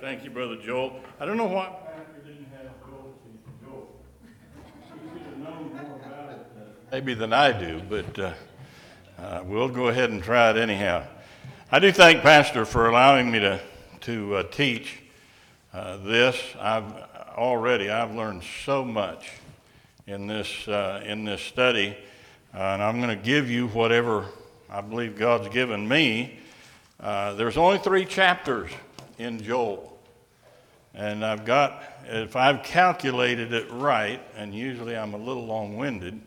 Thank you, Brother Joel. I don't know why Pastor didn't have Joel. He should have known more about it uh, maybe than I do, but uh, uh, we'll go ahead and try it anyhow. I do thank Pastor for allowing me to, to uh, teach uh, this. I've already I've learned so much in this, uh, in this study, and I'm going to give you whatever I believe God's given me. there's only three chapters in Joel. And I've got, if I've calculated it right, and usually I'm a little long winded,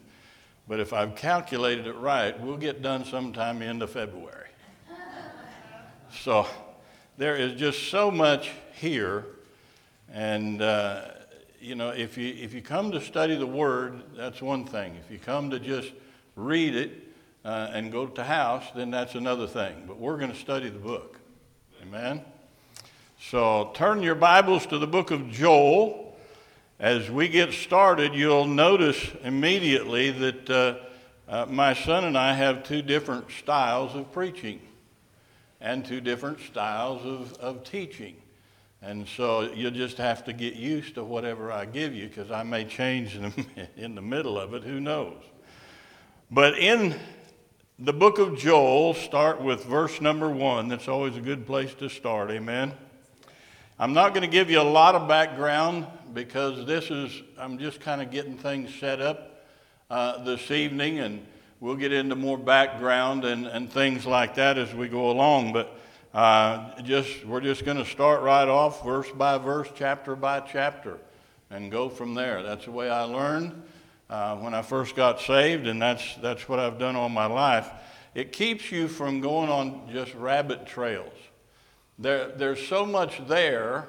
but if I've calculated it right, we'll get done sometime of February. so there is just so much here. And, uh, you know, if you, if you come to study the Word, that's one thing. If you come to just read it uh, and go to house, then that's another thing. But we're going to study the book. Amen? So turn your Bibles to the book of Joel. As we get started, you'll notice immediately that uh, uh, my son and I have two different styles of preaching and two different styles of, of teaching. And so you'll just have to get used to whatever I give you because I may change in the, in the middle of it. Who knows? But in the book of Joel, start with verse number one. That's always a good place to start. Amen. I'm not going to give you a lot of background because this is, I'm just kind of getting things set up uh, this evening, and we'll get into more background and, and things like that as we go along. But uh, just, we're just going to start right off, verse by verse, chapter by chapter, and go from there. That's the way I learned uh, when I first got saved, and that's, that's what I've done all my life. It keeps you from going on just rabbit trails. There, there's so much there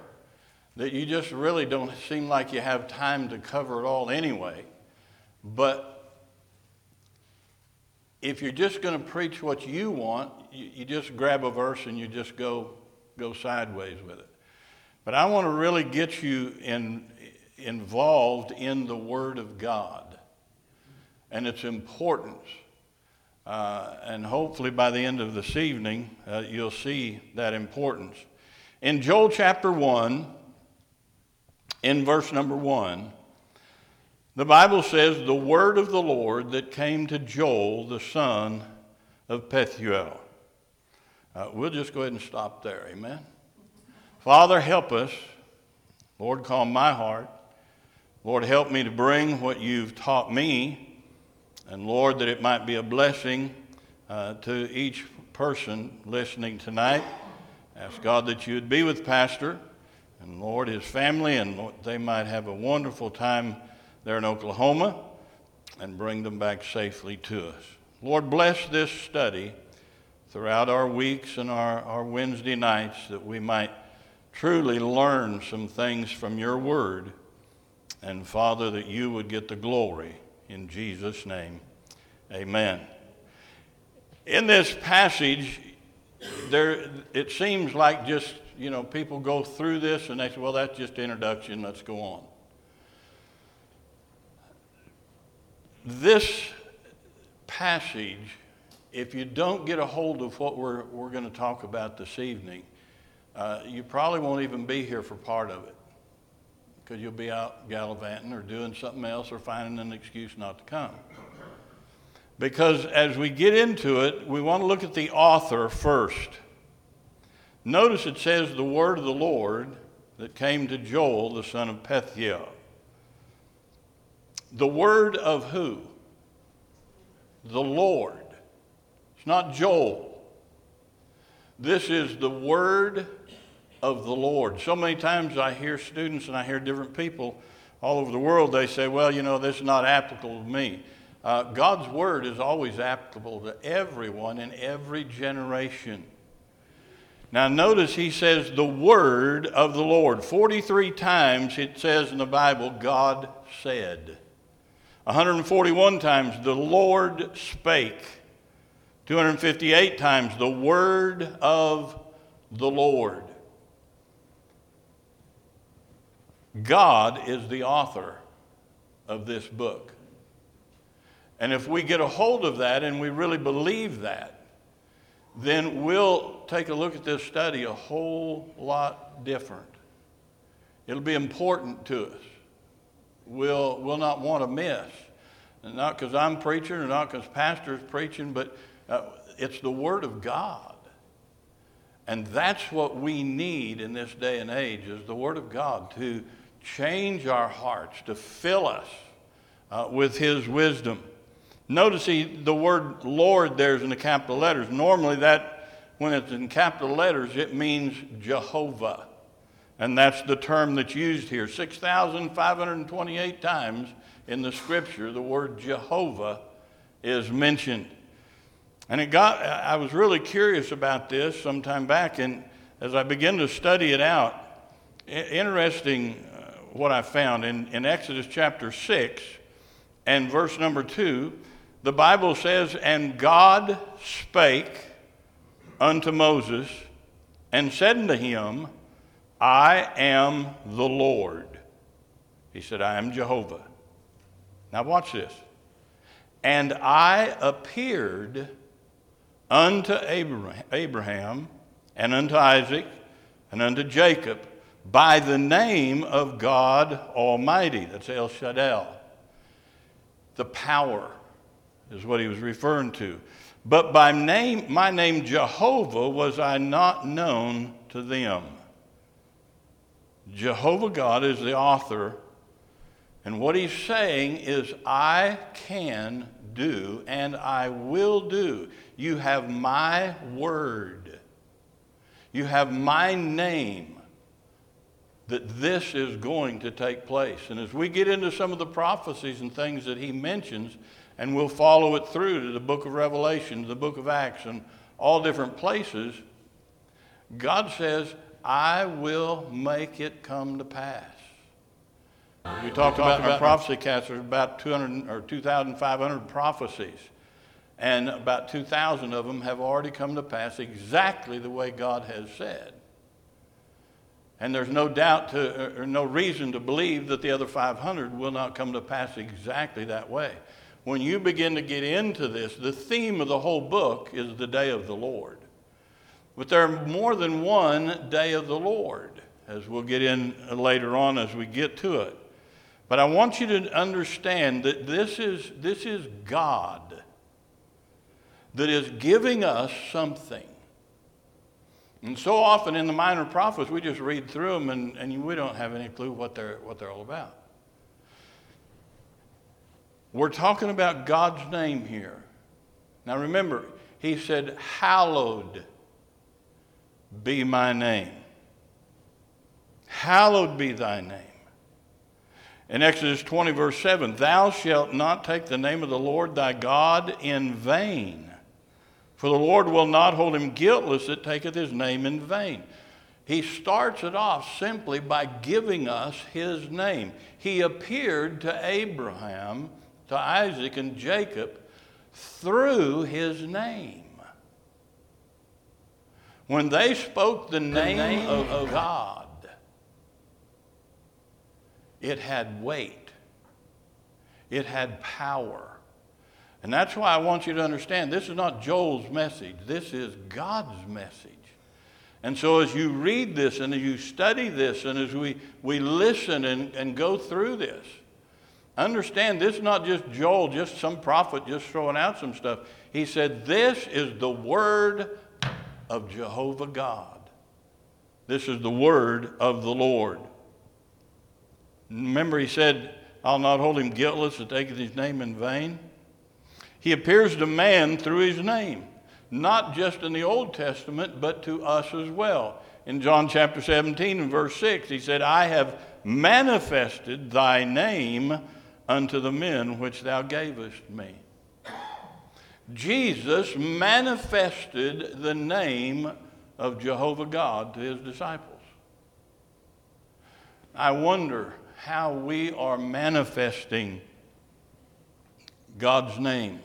that you just really don't seem like you have time to cover it all anyway. But if you're just going to preach what you want, you, you, just grab a verse and you just go, go sideways with it. But I want to really get you in, involved in the Word of God and its importance. Uh, and hopefully by the end of this evening, uh, you'll see that importance. In Joel chapter 1, in verse number 1, the Bible says, The word of the Lord that came to Joel, the son of Pethuel. Uh, we'll just go ahead and stop there. Amen. Father, help us. Lord, calm my heart. Lord, help me to bring what you've taught me and Lord, that it might be a blessing uh, to each person listening tonight. Ask God that you would be with Pastor and Lord, his family, and Lord, they might have a wonderful time there in Oklahoma and bring them back safely to us. Lord, bless this study throughout our weeks and our, our Wednesday nights that we might truly learn some things from your word. And Father, that you would get the glory in Jesus' name, amen. In this passage, there, it seems like just, you know, people go through this and they say, well, that's just introduction, let's go on. This passage, if you don't get a hold of what we're, we're going to talk about this evening, uh, you probably won't even be here for part of it because you'll be out gallivanting or doing something else or finding an excuse not to come. Because as we get into it, we want to look at the author first. Notice it says the word of the Lord that came to Joel, the son of Pethuel. The word of who? The Lord. It's not Joel. This is the word of the Lord. So many times I hear students and I hear different people all over the world, they say, well, you know, this is not applicable to me. Uh, God's word is always applicable to everyone in every generation. Now, notice he says the word of the Lord. 43 times it says in the Bible, God said. 141 times, the Lord spake. 258 times, the word of the Lord. God is the author of this book. And if we get a hold of that and we really believe that, then we'll take a look at this study a whole lot different. It'll be important to us. We'll, we'll not want to miss. And not because I'm preaching or not because pastor's preaching, but uh, it's the Word of God. And that's what we need in this day and age is the Word of God to change our hearts, to fill us uh, with His wisdom. Notice he, the word Lord there's in the capital letters. Normally, that when it's in capital letters, it means Jehovah. And that's the term that's used here. 6,528 times in the scripture, the word Jehovah is mentioned. And it got, I was really curious about this some time back, and as I began to study it out, interesting what I found in, in Exodus chapter 6 and verse number 2 the Bible says, And God spake unto Moses and said unto him, I am the Lord. He said, I am Jehovah. Now, watch this. And I appeared unto Abraham and unto Isaac and unto Jacob by the name of God Almighty. That's El Shaddai. The power is what he was referring to. But by name, my name Jehovah was I not known to them. Jehovah God is the author, and what he's saying is, I can do and I will do. You have my word, you have my name that this is going to take place. And as we get into some of the prophecies and things that he mentions, and we'll follow it through to the book of Revelation, the book of Acts, and all different places, God says, I will make it come to pass. We talked about, about prophecy cast, there's about 200 or 2,500 prophecies, and about 2,000 of them have already come to pass exactly the way God has said. And there's no doubt to, or no reason to believe that the other 500 will not come to pass exactly that way when you begin to get into this, the theme of the whole book is the day of the Lord. But there are more than one day of the Lord, as we'll get in uh, later on as we get to it. But I want you to understand that this is, this is God that is giving us something. And so often in the minor prophets, we just read through them and, and we don't have any clue what they're, what they're all about. We're talking about God's name here. Now remember, he said, Hallowed be my name. Hallowed be thy name. In Exodus 20, verse 7, Thou shalt not take the name of the Lord thy God in vain, for the Lord will not hold him guiltless that taketh his name in vain. He starts it off simply by giving us his name. He appeared to Abraham to Isaac and Jacob through his name. When they spoke the name, the name of, of God, it had weight, it had power. And that's why I want you to understand this is not Joel's message, this is God's message. And so, as you read this and as you study this and as we, we listen and, and go through this, Understand, this is not just Joel, just some prophet just throwing out some stuff. He said, This is the word of Jehovah God. This is the word of the Lord. Remember, he said, I'll not hold him guiltless to take his name in vain. He appears to man through his name, not just in the Old Testament, but to us as well. In John chapter 17 and verse 6, he said, I have manifested thy name unto the men which thou gavest me. Jesus manifested the name of Jehovah God to his disciples. I wonder how we are manifesting God's name.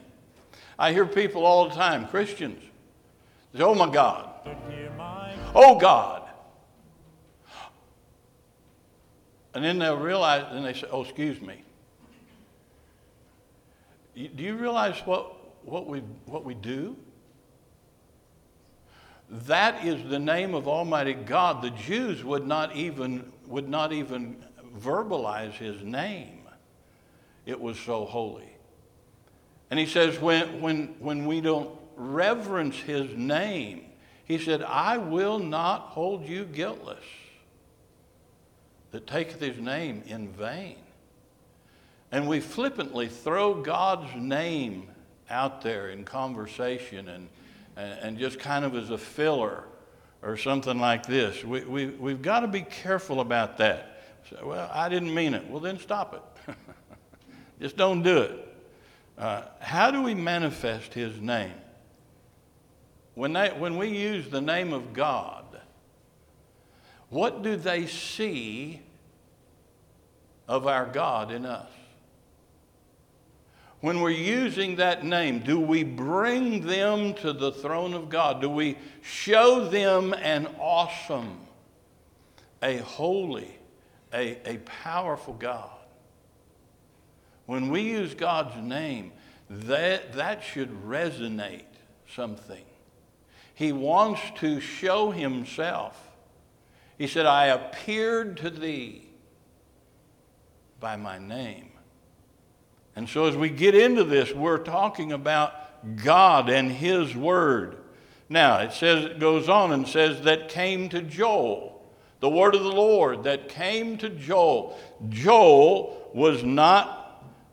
I hear people all the time, Christians, say, Oh my God. Oh God. And then they'll realize, and they say, Oh, excuse me. Do you realize what, what, we, what we do? that is the name of Almighty God. The Jews would not even, would not even verbalize his name. It was so holy. And he says, when, when, when we don't reverence his name, he said, I will not hold you guiltless that taketh his name in vain. And we flippantly throw God's name out there in conversation and, and, just kind of as a filler or something like this. We, we, we've got to be careful about that. So, well, I didn't mean it. Well, then stop it. just don't do it. Uh, how do we manifest his name? When, they, when we use the name of God, what do they see of our God in us? When we're using that name, do we bring them to the throne of God? Do we show them an awesome, a holy, a, a powerful God? When we use God's name, that, that should resonate something. He wants to show himself. He said, I appeared to thee by my name. And so as we get into this, we're talking about God and His Word. Now, it says, it goes on and says, that came to Joel. The word of the Lord that came to Joel. Joel was not,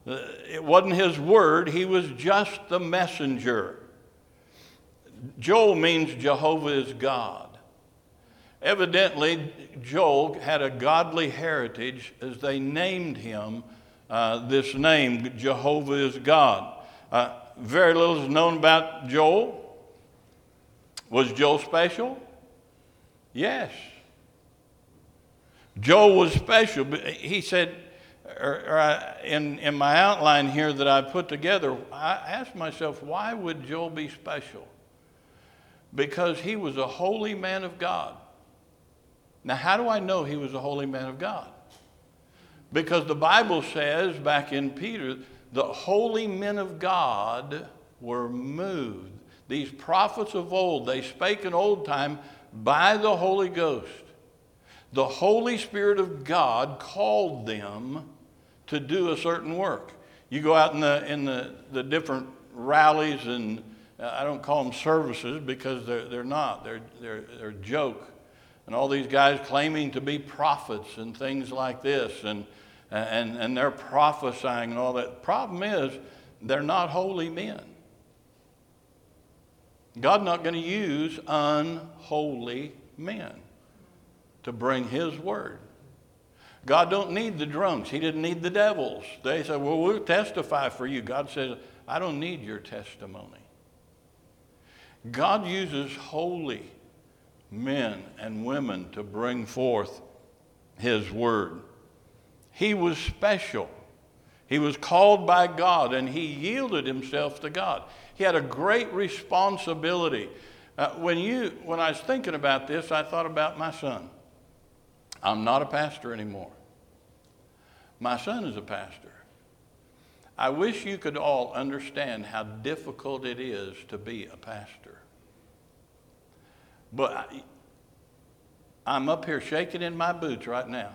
it wasn't his word, he was just the messenger. Joel means Jehovah is God. Evidently, Joel had a godly heritage as they named him uh, this name, Jehovah is God. Uh, very little is known about Joel. Was Joel special? Yes. Joel was special. He said, or, or in, in my outline here that I put together, I asked myself, why would Joel be special? Because he was a holy man of God. Now, how do I know he was a holy man of God? Because the Bible says back in Peter, the holy men of God were moved. These prophets of old, they spake in old time by the Holy Ghost. The Holy Spirit of God called them to do a certain work. You go out in the, in the, the different rallies, and uh, I don't call them services because they're, they're not, they're, they're, they're a joke. And all these guys claiming to be prophets and things like this. And and, and they're prophesying and all that. Problem is, they're not holy men. God's not going to use unholy men to bring his word. God don't need the drunks. He didn't need the devils. They said, well, we'll testify for you. God says, I don't need your testimony. God uses holy men and women to bring forth his word. He was special. He was called by God and he yielded himself to God. He had a great responsibility. Uh, when, you, when I was thinking about this, I thought about my son. I'm not a pastor anymore. My son is a pastor. I wish you could all understand how difficult it is to be a pastor. But I, I'm up here shaking in my boots right now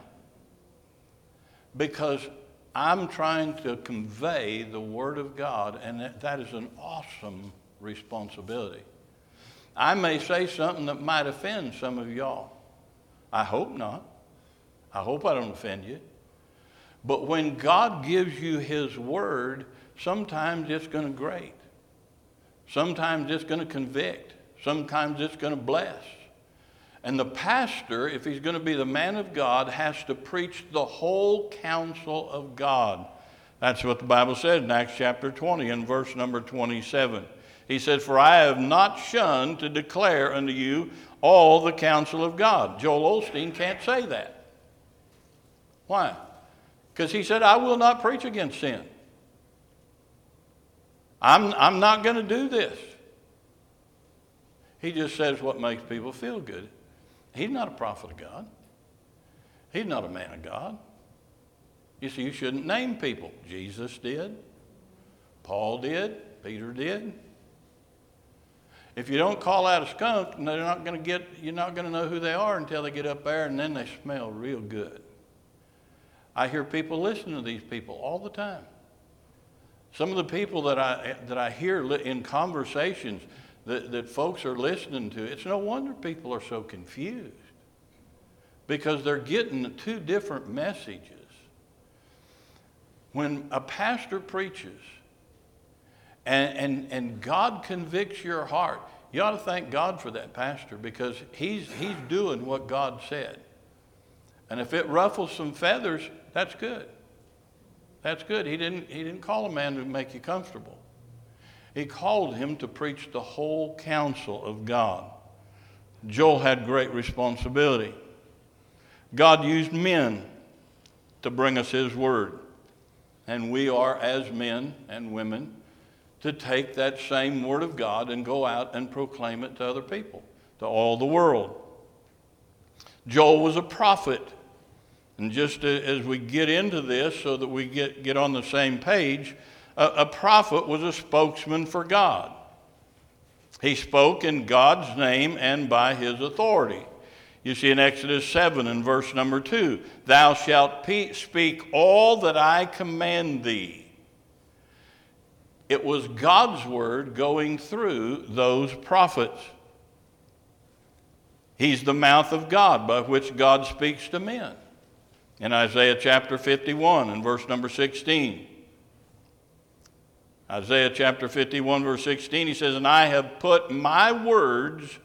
because I'm trying to convey the Word of God, and that, that is an awesome responsibility. I may say something that might offend some of y'all. I hope not. I hope I don't offend you. But when God gives you His Word, sometimes it's going to grate. Sometimes it's going to convict. Sometimes it's going to bless. And the pastor, if he's going to be the man of God, has to preach the whole counsel of God. That's what the Bible said in Acts chapter 20 and verse number 27. He said, For I have not shunned to declare unto you all the counsel of God. Joel Osteen can't say that. Why? Because he said, I will not preach against sin. I'm, I'm not going to do this. He just says what makes people feel good. He's not a prophet of God. He's not a man of God. You see, you shouldn't name people. Jesus did. Paul did. Peter did. If you don't call out a skunk, they're not going to get, you're not going to know who they are until they get up there and then they smell real good. I hear people listen to these people all the time. Some of the people that I, that I hear in conversations that, that folks are listening to, it's no wonder people are so confused because they're getting two different messages. When a pastor preaches and, and, and God convicts your heart, you ought to thank God for that pastor because he's, he's doing what God said. And if it ruffles some feathers, that's good. That's good. He didn't, he didn't call a man to make you comfortable. He called him to preach the whole counsel of God. Joel had great responsibility. God used men to bring us his word. And we are, as men and women, to take that same word of God and go out and proclaim it to other people, to all the world. Joel was a prophet. And just as we get into this, so that we get, get on the same page, a, a prophet was a spokesman for God. He spoke in God's name and by his authority. You see in Exodus 7 and verse number 2 Thou shalt pe- speak all that I command thee. It was God's word going through those prophets. He's the mouth of God by which God speaks to men in Isaiah chapter 51 and verse number 16. Isaiah chapter 51, verse 16, he says, And I have put my words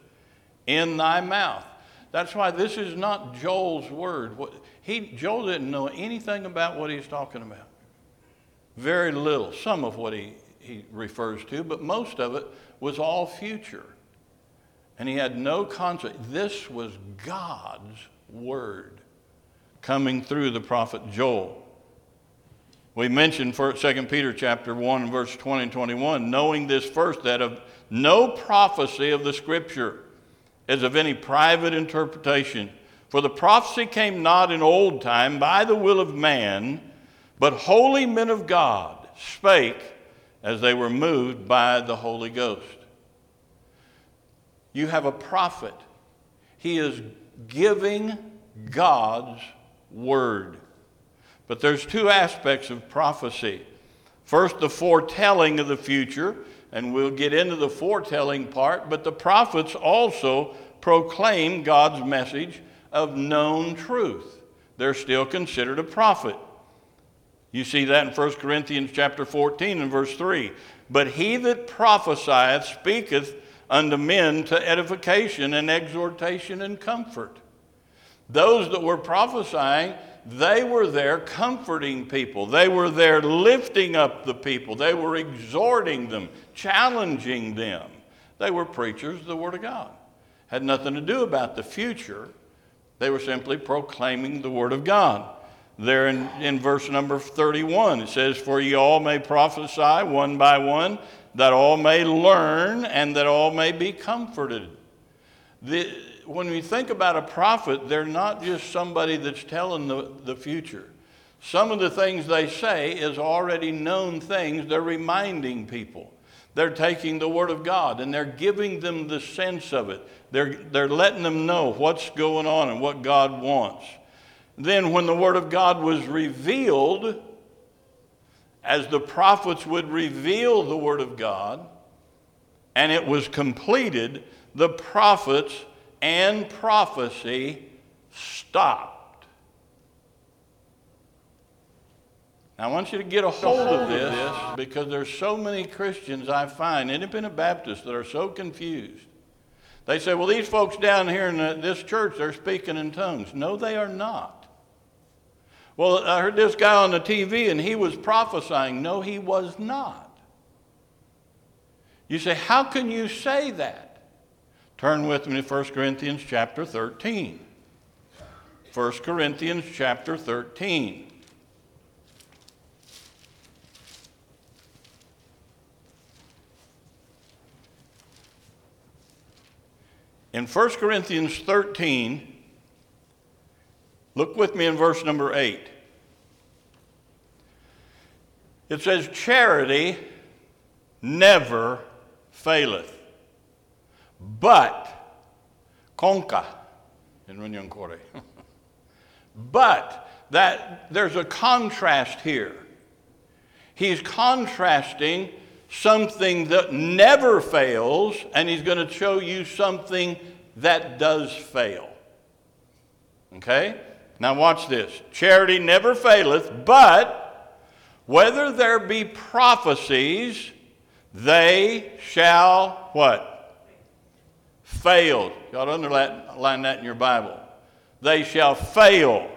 in thy mouth. That's why this is not Joel's word. He, Joel didn't know anything about what he's talking about. Very little, some of what he, he refers to, but most of it was all future. And he had no concept. This was God's word coming through the prophet Joel. We mentioned 2 Peter chapter 1 verse 20 and 21, knowing this first, that of no prophecy of the scripture is of any private interpretation. For the prophecy came not in old time by the will of man, but holy men of God spake as they were moved by the Holy Ghost. You have a prophet. He is giving God's word. But there's two aspects of prophecy. First, the foretelling of the future, and we'll get into the foretelling part, but the prophets also proclaim God's message of known truth. They're still considered a prophet. You see that in 1 Corinthians chapter 14 and verse 3. But he that prophesieth speaketh unto men to edification and exhortation and comfort. Those that were prophesying, they were there comforting people. They were there lifting up the people. They were exhorting them, challenging them. They were preachers of the Word of God. Had nothing to do about the future. They were simply proclaiming the Word of God. There in, in verse number 31, it says, For ye all may prophesy one by one, that all may learn and that all may be comforted. The, when we think about a prophet, they're not just somebody that's telling the, the future. Some of the things they say is already known things they're reminding people. They're taking the Word of God and they're giving them the sense of it. They're, they're letting them know what's going on and what God wants. Then, when the Word of God was revealed, as the prophets would reveal the Word of God, and it was completed, the prophets and prophecy stopped. Now, I want you to get a hold of this because there's so many Christians I find, independent Baptists, that are so confused. They say, well, these folks down here in this church, they're speaking in tongues. No, they are not. Well, I heard this guy on the TV and he was prophesying. No, he was not. You say, how can you say that? Turn with me to 1 Corinthians chapter 13. 1 Corinthians chapter 13. In 1 Corinthians 13, look with me in verse number 8. It says, Charity never faileth. But, conca, in Runyankore. but, that there's a contrast here. He's contrasting something that never fails, and he's going to show you something that does fail. Okay? Now, watch this. Charity never faileth, but whether there be prophecies, they shall what? Fail. You ought to underline that in your Bible. They shall fail.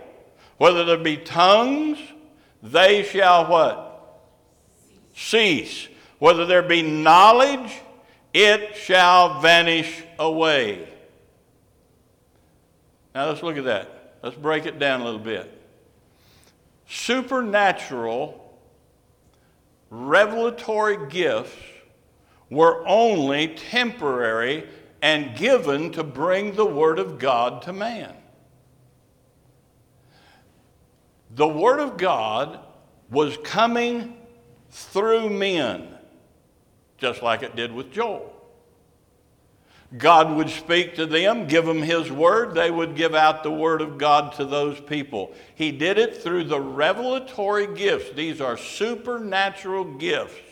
Whether there be tongues, they shall what? Cease. Whether there be knowledge, it shall vanish away. Now let's look at that. Let's break it down a little bit. Supernatural, revelatory gifts were only temporary and given to bring the Word of God to man. The Word of God was coming through men, just like it did with Joel. God would speak to them, give them His word. They would give out the word of God to those people. He did it through the revelatory gifts. These are supernatural gifts.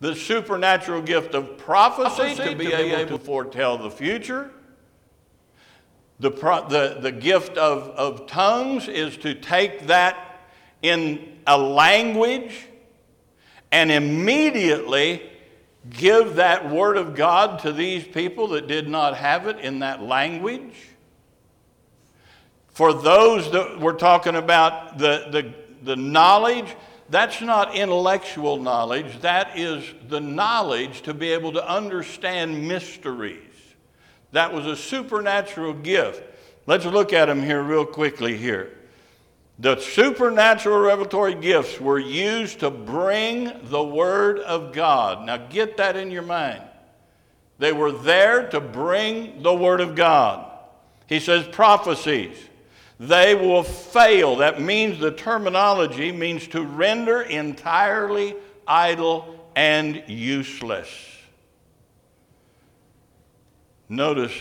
The supernatural gift of prophecy, prophecy to be, to be able to foretell the future. The, the, the gift of, of tongues is to take that in a language and immediately give that word of God to these people that did not have it in that language. For those that we're talking about the, the, the knowledge, that's not intellectual knowledge, that is the knowledge to be able to understand mysteries. That was a supernatural gift. Let's look at them here real quickly here. The supernatural revelatory gifts were used to bring the Word of God. Now get that in your mind. They were there to bring the Word of God. He says prophecies. They will fail. That means the terminology means to render entirely idle and useless. Notice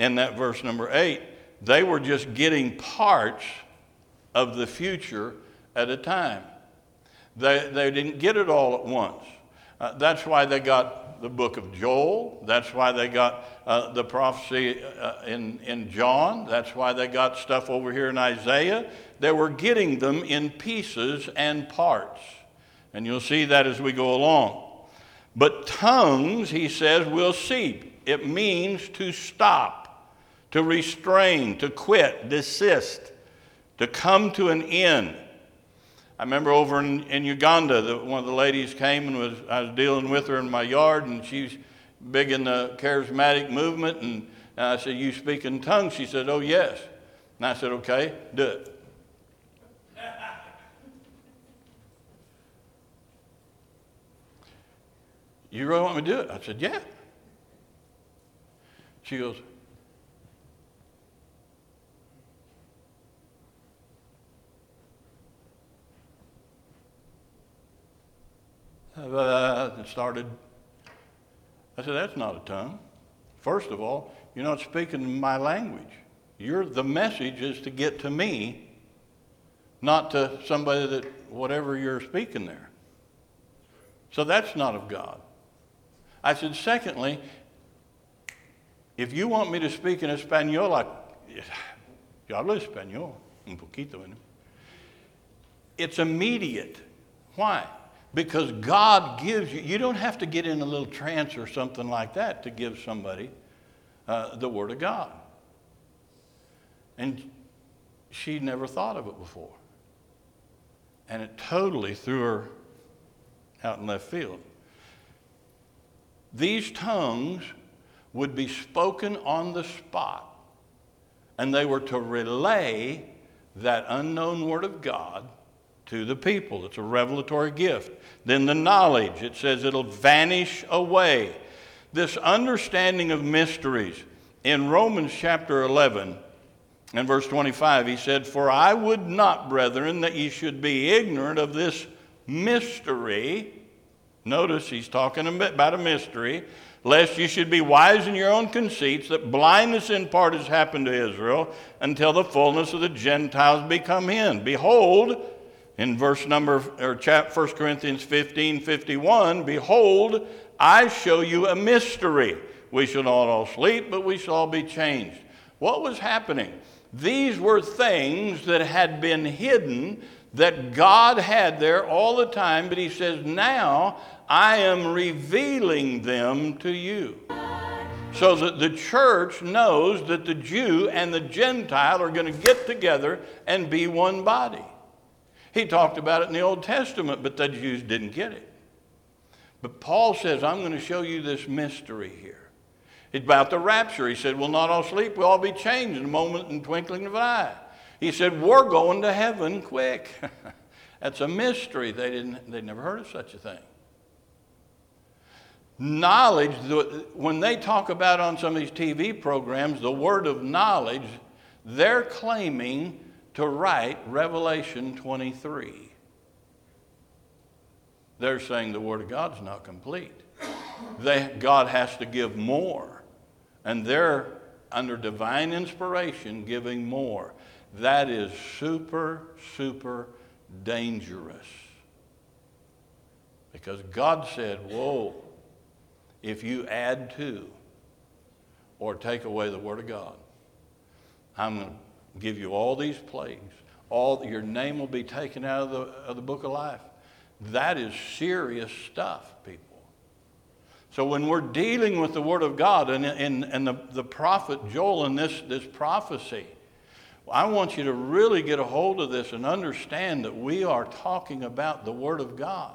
in that verse number eight, they were just getting parts of the future at a time. They, they didn't get it all at once. Uh, that's why they got the book of Joel. That's why they got uh, the prophecy uh, in, in John. That's why they got stuff over here in Isaiah. They were getting them in pieces and parts. And you'll see that as we go along. But tongues, he says, will cease. It means to stop, to restrain, to quit, desist to come to an end. I remember over in, in Uganda, the, one of the ladies came and was, I was dealing with her in my yard, and she's big in the charismatic movement. And, and I said, You speak in tongues? She said, Oh, yes. And I said, Okay, do it. you really want me to do it? I said, Yeah. She goes, uh, started. I said, That's not a tongue. First of all, you're not speaking my language. You're, the message is to get to me, not to somebody that, whatever you're speaking there. So that's not of God. I said, Secondly, if you want me to speak in Espanol, I, yo hablo español, un poquito. It's immediate. Why? Because God gives you, you don't have to get in a little trance or something like that to give somebody uh, the Word of God. And she never thought of it before. And it totally threw her out in left field. These tongues would be spoken on the spot, and they were to relay that unknown Word of God to the people. It's a revelatory gift. Then the knowledge, it says it'll vanish away. This understanding of mysteries. In Romans chapter 11 and verse 25, he said, For I would not, brethren, that ye should be ignorant of this mystery. Notice he's talking about a mystery, lest you should be wise in your own conceits, that blindness in part has happened to Israel until the fullness of the Gentiles become in. Behold, in verse number, or chap, 1 Corinthians 15 51, behold, I show you a mystery. We shall not all sleep, but we shall all be changed. What was happening? These were things that had been hidden that God had there all the time, but He says, Now I am revealing them to you. So that the church knows that the Jew and the Gentile are going to get together and be one body. He talked about it in the Old Testament, but the Jews didn't get it. But Paul says, I'm going to show you this mystery here. It's about the rapture. He said, We'll not all sleep, we'll all be changed in a moment and twinkling of an eye. He said, We're going to heaven quick. That's a mystery. They didn't they never heard of such a thing knowledge, when they talk about on some of these TV programs the word of knowledge, they're claiming to write Revelation 23. They're saying the Word of God's not complete. They, God has to give more. And they're under divine inspiration giving more. That is super, super dangerous. Because God said, Whoa, if you add to or take away the Word of God. I'm going to give you all these plagues. All your name will be taken out of the, of the book of life. That is serious stuff, people. So when we're dealing with the Word of God and, and, and the, the prophet Joel in this, this prophecy, I want you to really get a hold of this and understand that we are talking about the Word of God.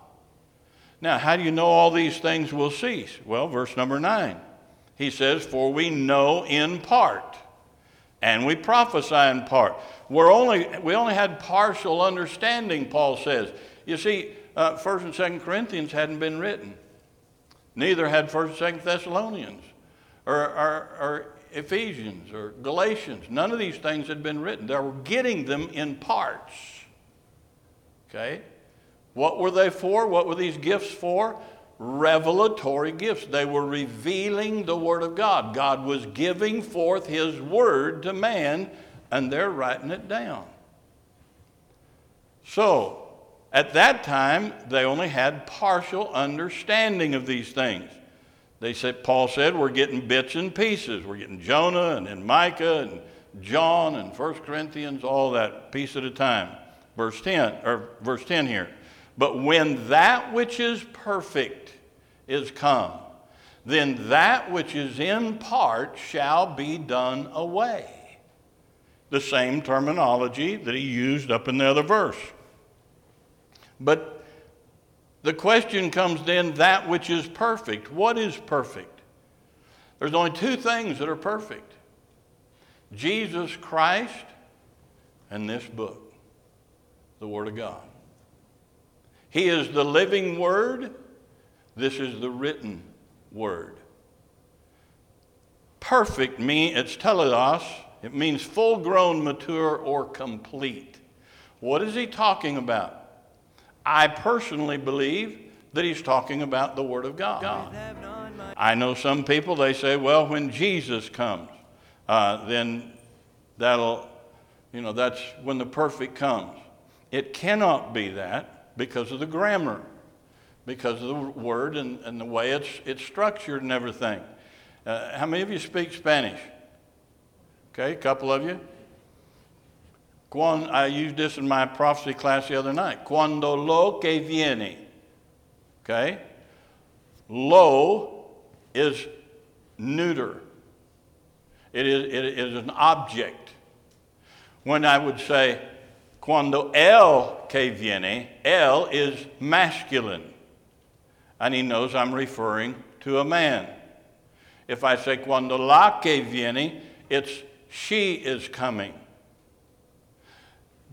Now, how do you know all these things will cease? Well, verse number nine. He says, For we know in part, and we prophesy in part. We're only, we only had partial understanding, Paul says. You see, uh, 1st and 2nd Corinthians hadn't been written. Neither had 1st and 2nd Thessalonians or, or, or Ephesians or Galatians. None of these things had been written. They were getting them in parts. Okay? What were they for? What were these gifts for? Revelatory gifts. They were revealing the Word of God. God was giving forth His Word to man, and they're writing it down. So, at that time, they only had partial understanding of these things. They said, Paul said, we're getting bits and pieces. We're getting Jonah and then Micah and John and 1 Corinthians, all that piece at a time. Verse 10, or verse 10 here. But when that which is perfect is come, then that which is in part shall be done away. The same terminology that he used up in the other verse. But the question comes then that which is perfect. What is perfect? There's only two things that are perfect Jesus Christ and this book, the Word of God. He is the living Word. This is the written Word. Perfect means, it's teleos, it means full grown, mature, or complete. What is he talking about? I personally believe that he's talking about the Word of God. God. I know some people, they say, well, when Jesus comes, uh, then that'll, you know, that's when the perfect comes. It cannot be that because of the grammar, because of the word and, and the way it's, it's structured and everything. Uh, how many of you speak Spanish? Okay, a couple of you. Cuando, I used this in my prophecy class the other night. Cuando lo que viene. Okay? Lo is neuter. It is, it is an object. When I would say, Cuando el que viene, el is masculine. And he knows I'm referring to a man. If I say cuando la que viene, it's she is coming.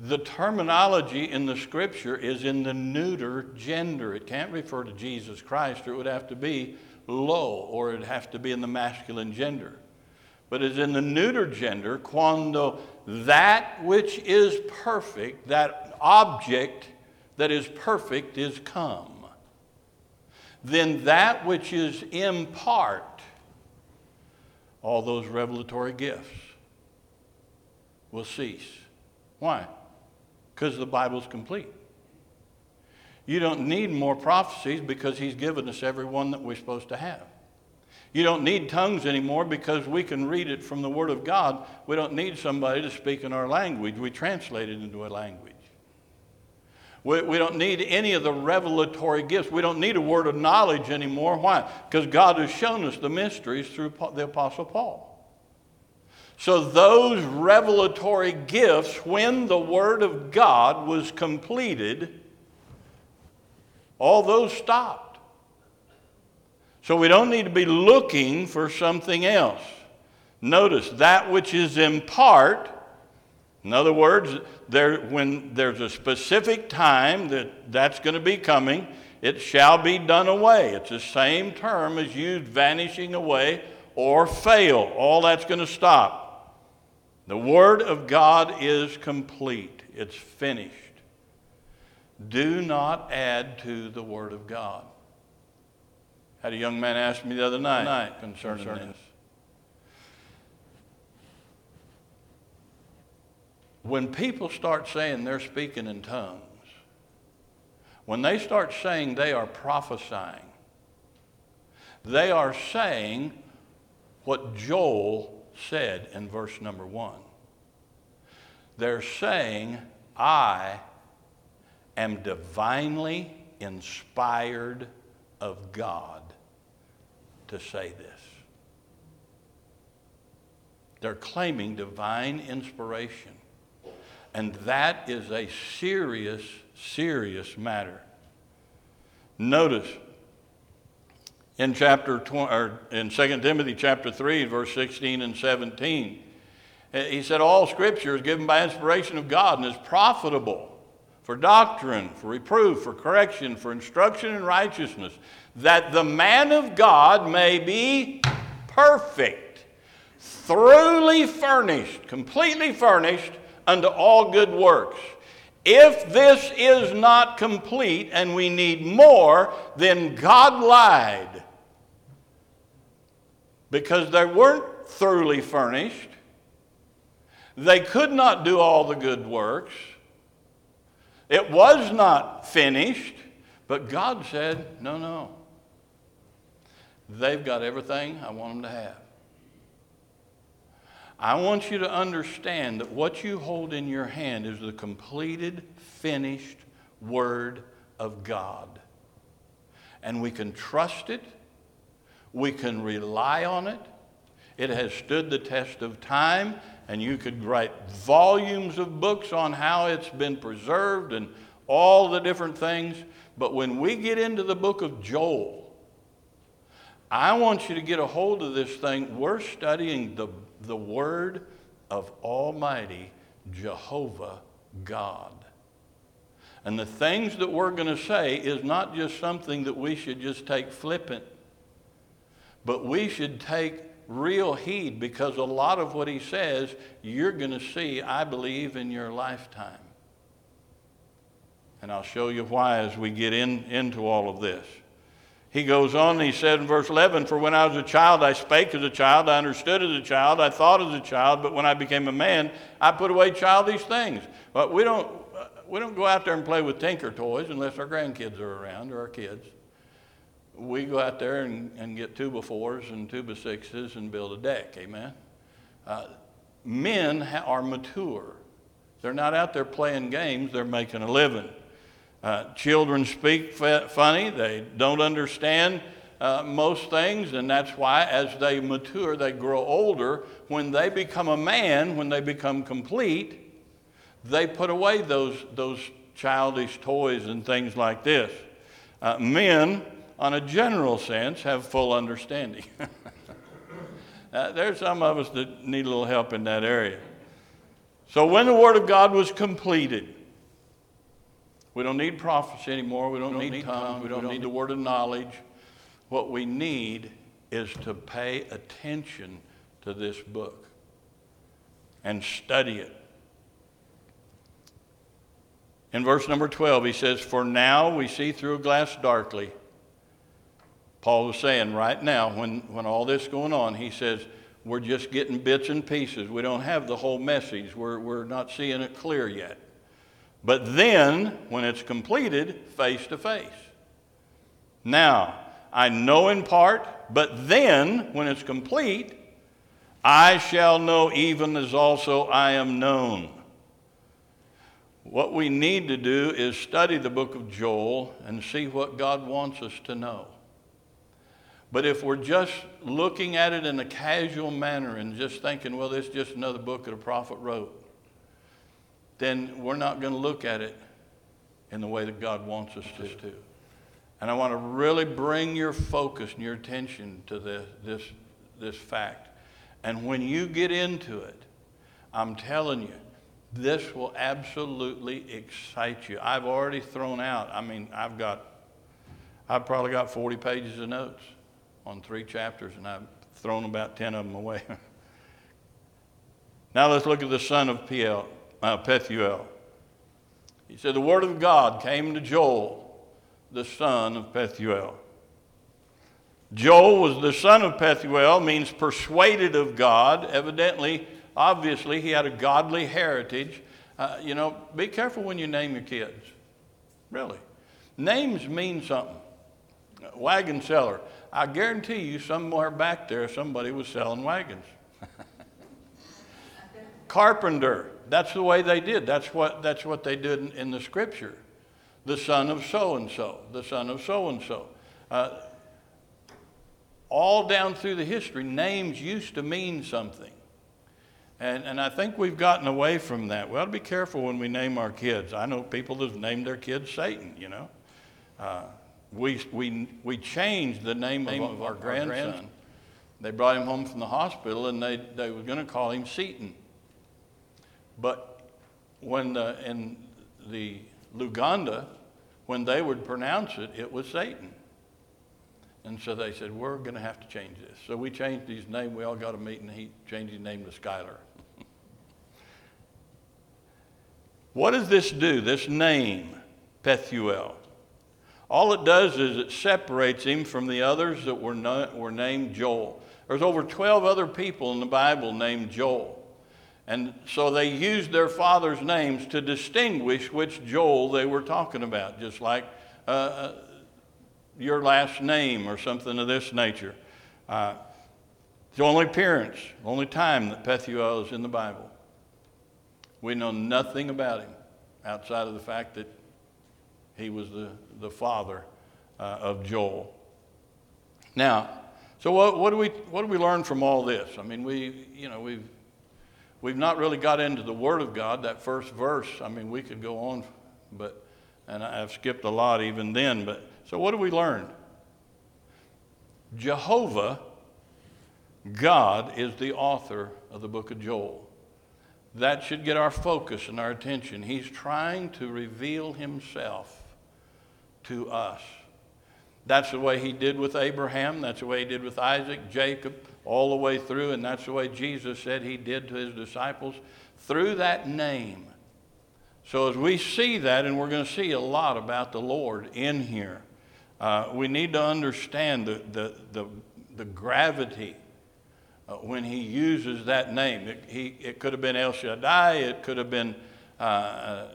The terminology in the scripture is in the neuter gender. It can't refer to Jesus Christ, or it would have to be lo, or it'd have to be in the masculine gender. But it's in the neuter gender, cuando that which is perfect, that object that is perfect, is come. Then that which is in part, all those revelatory gifts, will cease. Why? Because the Bible's complete. You don't need more prophecies because He's given us every one that we're supposed to have. You don't need tongues anymore because we can read it from the Word of God. We don't need somebody to speak in our language. We translate it into a language. We, we don't need any of the revelatory gifts. We don't need a word of knowledge anymore. Why? Because God has shown us the mysteries through the Apostle Paul. So, those revelatory gifts, when the Word of God was completed, all those stopped. So, we don't need to be looking for something else. Notice that which is in part in other words, there, when there's a specific time that that's going to be coming, it shall be done away. It's the same term as used vanishing away or fail. All that's going to stop. The Word of God is complete, it's finished. Do not add to the Word of God. Had a young man ask me the other night concerning, concerning this. When people start saying they're speaking in tongues, when they start saying they are prophesying, they are saying what Joel said in verse number one. They're saying, I am divinely inspired of God to say this. They're claiming divine inspiration. And that is a serious, serious matter. Notice in chapter 20, or in 2 Timothy chapter 3, verse 16 and 17, eh, he said, All scripture is given by inspiration of God and is profitable for doctrine, for reproof, for correction, for instruction in righteousness, that the man of God may be perfect, thoroughly furnished, completely furnished unto all good works. If this is not complete and we need more, then God lied. Because they weren't thoroughly furnished, they could not do all the good works. It was not finished, but God said, no, no. They've got everything I want them to have. I want you to understand that what you hold in your hand is the completed, finished Word of God. And we can trust it, we can rely on it. It has stood the test of time, and you could write volumes of books on how it's been preserved and all the different things. But when we get into the book of Joel, I want you to get a hold of this thing. We're studying the the word of Almighty Jehovah God. And the things that we're going to say is not just something that we should just take flippant, but we should take real heed because a lot of what he says you're going to see, I believe, in your lifetime. And I'll show you why as we get in, into all of this. He goes on, he said in verse 11, For when I was a child, I spake as a child, I understood as a child, I thought as a child, but when I became a man, I put away childish things. But we don't, we don't go out there and play with tinker toys unless our grandkids are around or our kids. We go out there and, and get two by fours and two by sixes and build a deck, amen? Uh, men are mature. They're not out there playing games, they're making a living. Uh, children speak funny, they don't understand uh, most things, and that's why as they mature, they grow older. When they become a man, when they become complete, they put away those, those childish toys and things like this. Uh, men, on a general sense, have full understanding. uh, there's some of us that need a little help in that area. So, when the Word of God was completed, we don't need prophecy anymore. We don't, we don't need, need tongues. tongues. We don't, we don't need the word of knowledge. What we need is to pay attention to this book and study it. In verse number 12, he says, For now we see through a glass darkly, Paul was saying right now, when, when all this is going on, he says, we're just getting bits and pieces. We don't have the whole message. We're, we're not seeing it clear yet. But then, when it's completed, face to face. Now, I know in part, but then, when it's complete, I shall know even as also I am known. What we need to do is study the book of Joel and see what God wants us to know. But if we're just looking at it in a casual manner and just thinking, well, this is just another book that a prophet wrote, then we're not going to look at it in the way that God wants us to. And I want to really bring your focus and your attention to this, this, this fact. And when you get into it, I'm telling you, this will absolutely excite you. I've already thrown out, I mean, I've got, I've probably got 40 pages of notes on three chapters, and I've thrown about 10 of them away. now let's look at the son of Piel, uh, Pethuel. He said, The word of God came to Joel, the son of Pethuel. Joel was the son of Pethuel, means persuaded of God. Evidently, obviously, he had a godly heritage. Uh, you know, be careful when you name your kids. Really. Names mean something. Wagon seller. I guarantee you, somewhere back there, somebody was selling wagons. Carpenter, that's the way they did. That's what, that's what they did in, in the scripture. The son of so and so, the son of so and so. All down through the history, names used to mean something. And, and I think we've gotten away from that. We ought to be careful when we name our kids. I know people that have named their kids Satan, you know. Uh, we, we, we changed the name, name of, of our, our grandson. grandson. They brought him home from the hospital and they, they were going to call him Seaton. But when the, in the Luganda, when they would pronounce it, it was Satan. And so they said, We're going to have to change this. So we changed his name. We all got a meeting. And he changed his name to Skylar. what does this do, this name, Pethuel? All it does is it separates him from the others that were, not, were named Joel. There's over 12 other people in the Bible named Joel. And so they used their father's names to distinguish which Joel they were talking about, just like uh, uh your last name or something of this nature. Uh, the only appearance, only time that Pethuel is in the Bible. We know nothing about him outside of the fact that he was the, the father uh, of Joel. Now, so what, what, do we, what do we learn from all this? I mean, we, you know, we've, we've not really got into the Word of God, that first verse. I mean, we could go on, but, and I've skipped a lot even then. But, so what do we learn? Jehovah, God, is the author of the book of Joel. That should get our focus and our attention. He's trying to reveal himself to us. That's the way he did with Abraham. That's the way he did with Isaac, Jacob, all the way through. And that's the way Jesus said he did to his disciples through that name. So as we see that, and we're going to see a lot about the Lord in here, uh, we need to understand the, the, the, the gravity uh, when he uses that name. It, he, it could have been El Shaddai, it could have been uh,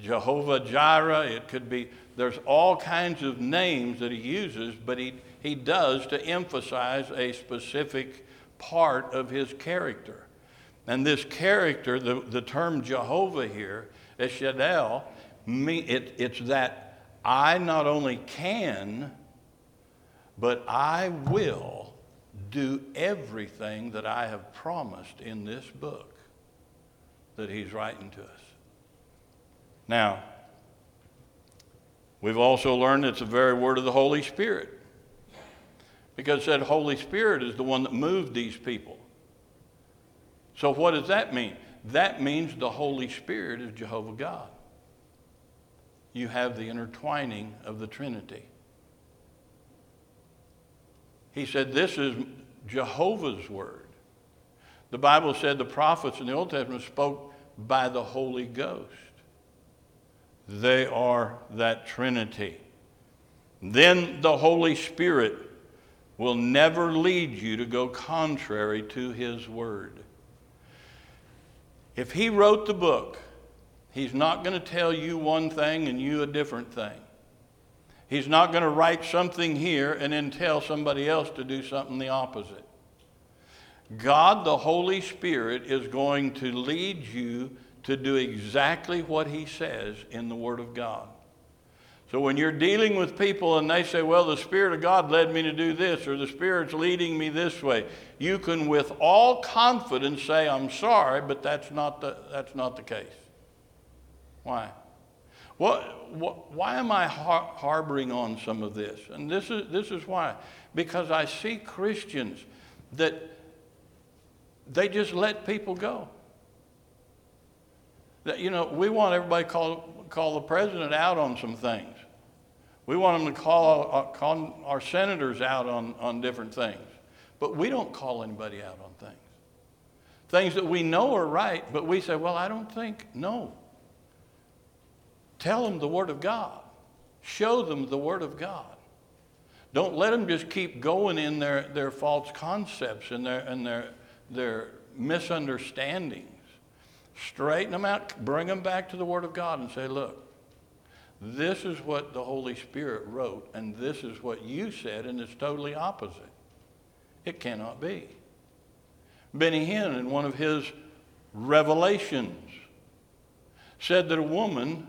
Jehovah Jireh, it could be there's all kinds of names that he uses, but he, he does to emphasize a specific part of his character. And this character, the, the term Jehovah here, Eshadel, it, it's that I not only can, but I will do everything that I have promised in this book that he's writing to us. Now, We've also learned it's the very word of the Holy Spirit. Because that Holy Spirit is the one that moved these people. So, what does that mean? That means the Holy Spirit is Jehovah God. You have the intertwining of the Trinity. He said, This is Jehovah's word. The Bible said the prophets in the Old Testament spoke by the Holy Ghost. They are that Trinity. Then the Holy Spirit will never lead you to go contrary to His Word. If He wrote the book, He's not going to tell you one thing and you a different thing. He's not going to write something here and then tell somebody else to do something the opposite. God, the Holy Spirit, is going to lead you to do exactly what He says in the Word of God. So when you're dealing with people and they say, well, the Spirit of God led me to do this, or the Spirit's leading me this way, you can with all confidence say, I'm sorry, but that's not the, that's not the case. Why? What, what, why am I har- harboring on some of this? And this is, this is why. Because I see Christians that they just let people go. That, you know, we want everybody to call, the president out on some things. We want them to call, uh, call our senators out on, on different things. But we don't call anybody out on things. Things that we know are right, but we say, well, I don't think, no. Tell them the Word of God. Show them the Word of God. Don't let them just keep going in their, their false concepts and their, and their, their misunderstandings. Straighten them out, bring them back to the Word of God and say, look, this is what the Holy Spirit wrote, and this is what you said, and it's totally opposite. It cannot be. Benny Hinn, in one of his revelations, said that a woman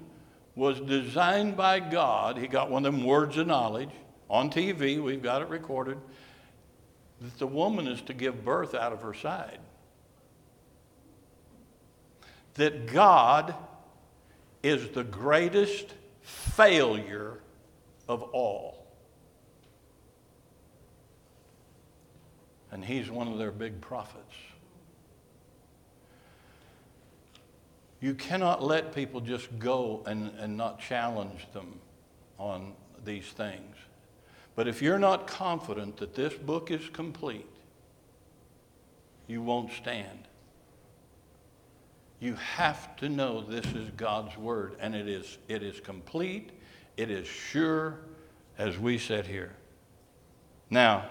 was designed by God. He got one of them words of knowledge on TV, we've got it recorded, that the woman is to give birth out of her side. That God is the greatest failure of all. And he's one of their big prophets. You cannot let people just go and, and not challenge them on these things. But if you're not confident that this book is complete, you won't stand. You have to know this is God's word, and it is, it is complete, it is sure, as we said here. Now,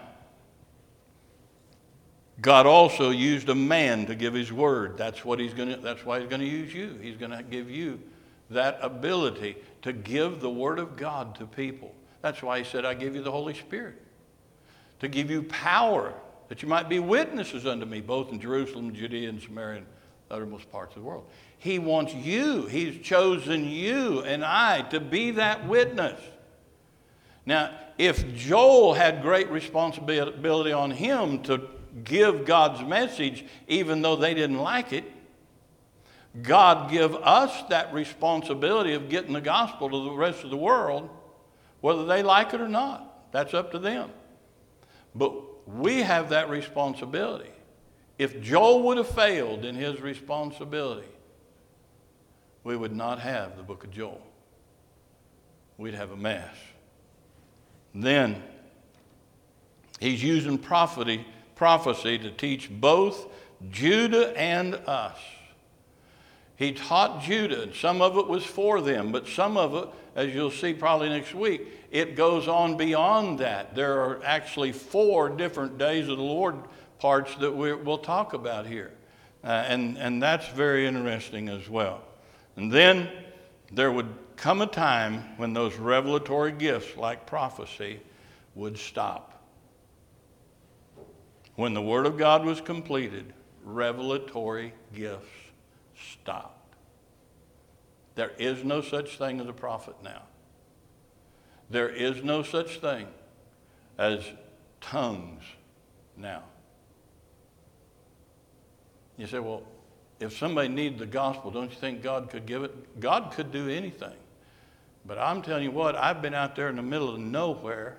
God also used a man to give his word. That's what he's gonna, that's why he's going to use you. He's going to give you that ability to give the word of God to people. That's why he said, I give you the Holy Spirit. To give you power that you might be witnesses unto me, both in Jerusalem, Judea, and Samaria, uttermost parts of the world. He wants you, He's chosen you and I to be that witness. Now, if Joel had great responsibility on him to give God's message, even though they didn't like it, God give us that responsibility of getting the gospel to the rest of the world, whether they like it or not. That's up to them. But we have that responsibility. If Joel would have failed in his responsibility, we would not have the book of Joel. We'd have a mess. Then he's using prophecy, prophecy to teach both Judah and us. He taught Judah, and some of it was for them, but some of it, as you'll see probably next week, it goes on beyond that. There are actually four different days of the Lord parts that we will talk about here. Uh, and, and that's very interesting as well. And then there would come a time when those revelatory gifts, like prophecy, would stop. When the Word of God was completed, revelatory gifts stopped. There is no such thing as a prophet now. There is no such thing as tongues now. You say, well, if somebody needed the gospel, don't you think God could give it? God could do anything. But I'm telling you what, I've been out there in the middle of nowhere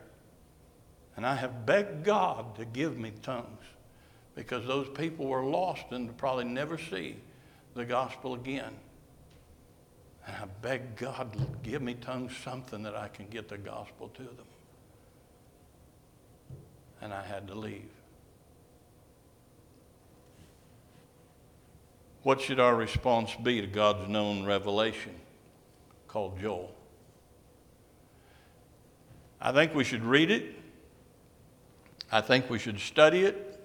and I have begged God to give me tongues because those people were lost and probably never see the gospel again. And I begged God, to give me tongues, something that I can get the gospel to them. And I had to leave. What should our response be to God's known revelation called Joel? I think we should read it. I think we should study it.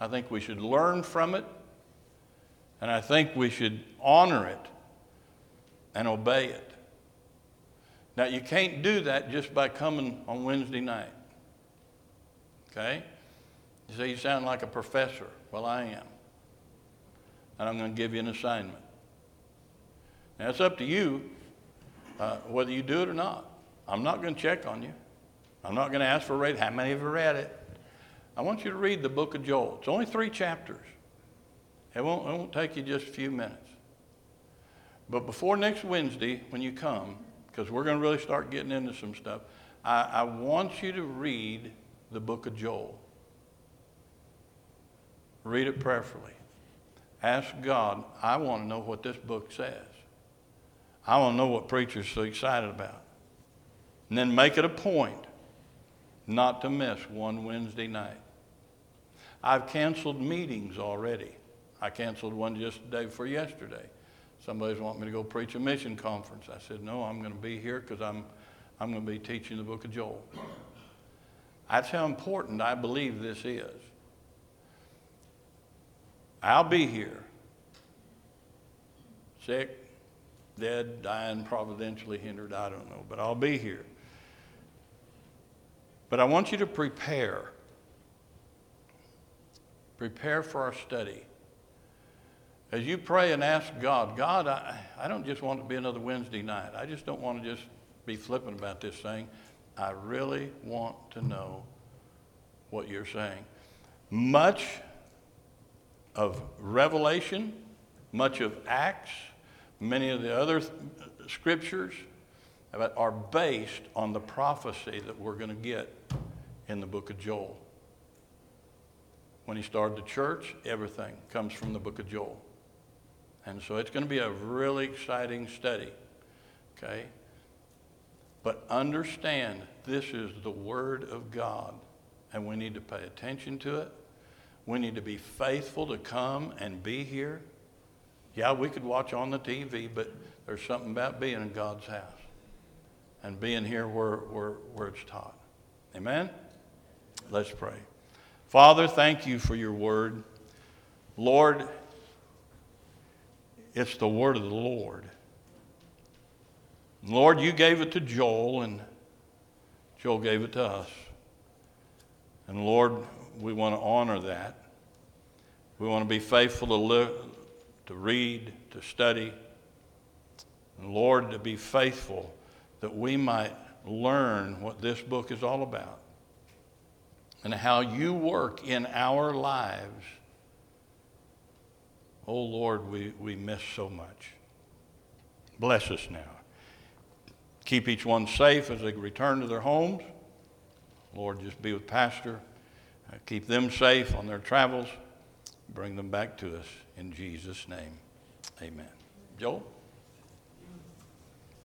I think we should learn from it. And I think we should honor it and obey it. Now, you can't do that just by coming on Wednesday night. Okay? You say you sound like a professor. Well, I am. And I'm going to give you an assignment. Now, it's up to you uh, whether you do it or not. I'm not going to check on you. I'm not going to ask for a rate. How many of you read it? I want you to read the book of Joel. It's only three chapters. It won't, it won't take you just a few minutes. But before next Wednesday, when you come, because we're going to really start getting into some stuff, I, I want you to read the book of Joel. Read it prayerfully. Ask God, I want to know what this book says. I want to know what preachers are so excited about. And then make it a point not to miss one Wednesday night. I've canceled meetings already. I canceled one just the day yesterday. Somebody's wanting me to go preach a mission conference. I said, no, I'm going to be here because I'm, I'm going to be teaching the book of Joel. That's how important I believe this is. I'll be here. Sick, dead, dying, providentially hindered, I don't know, but I'll be here. But I want you to prepare. Prepare for our study. As you pray and ask God, God, I, I don't just want to be another Wednesday night. I just don't want to just be flippant about this thing. I really want to know what you're saying. Much of Revelation, much of Acts, many of the other th- scriptures are based on the prophecy that we're going to get in the book of Joel. When he started the church, everything comes from the book of Joel. And so it's going to be a really exciting study. Okay? But understand this is the Word of God, and we need to pay attention to it. We need to be faithful to come and be here. Yeah, we could watch on the TV, but there's something about being in God's house and being here where, where, where it's taught. Amen? Let's pray. Father, thank you for your word. Lord, it's the word of the Lord. Lord, you gave it to Joel, and Joel gave it to us. And Lord, we want to honor that. We want to be faithful to live, to read, to study. And Lord, to be faithful that we might learn what this book is all about and how you work in our lives. Oh Lord, we, we miss so much. Bless us now. Keep each one safe as they return to their homes. Lord, just be with Pastor. Uh, keep them safe on their travels. Bring them back to us in Jesus' name. Amen. Joel?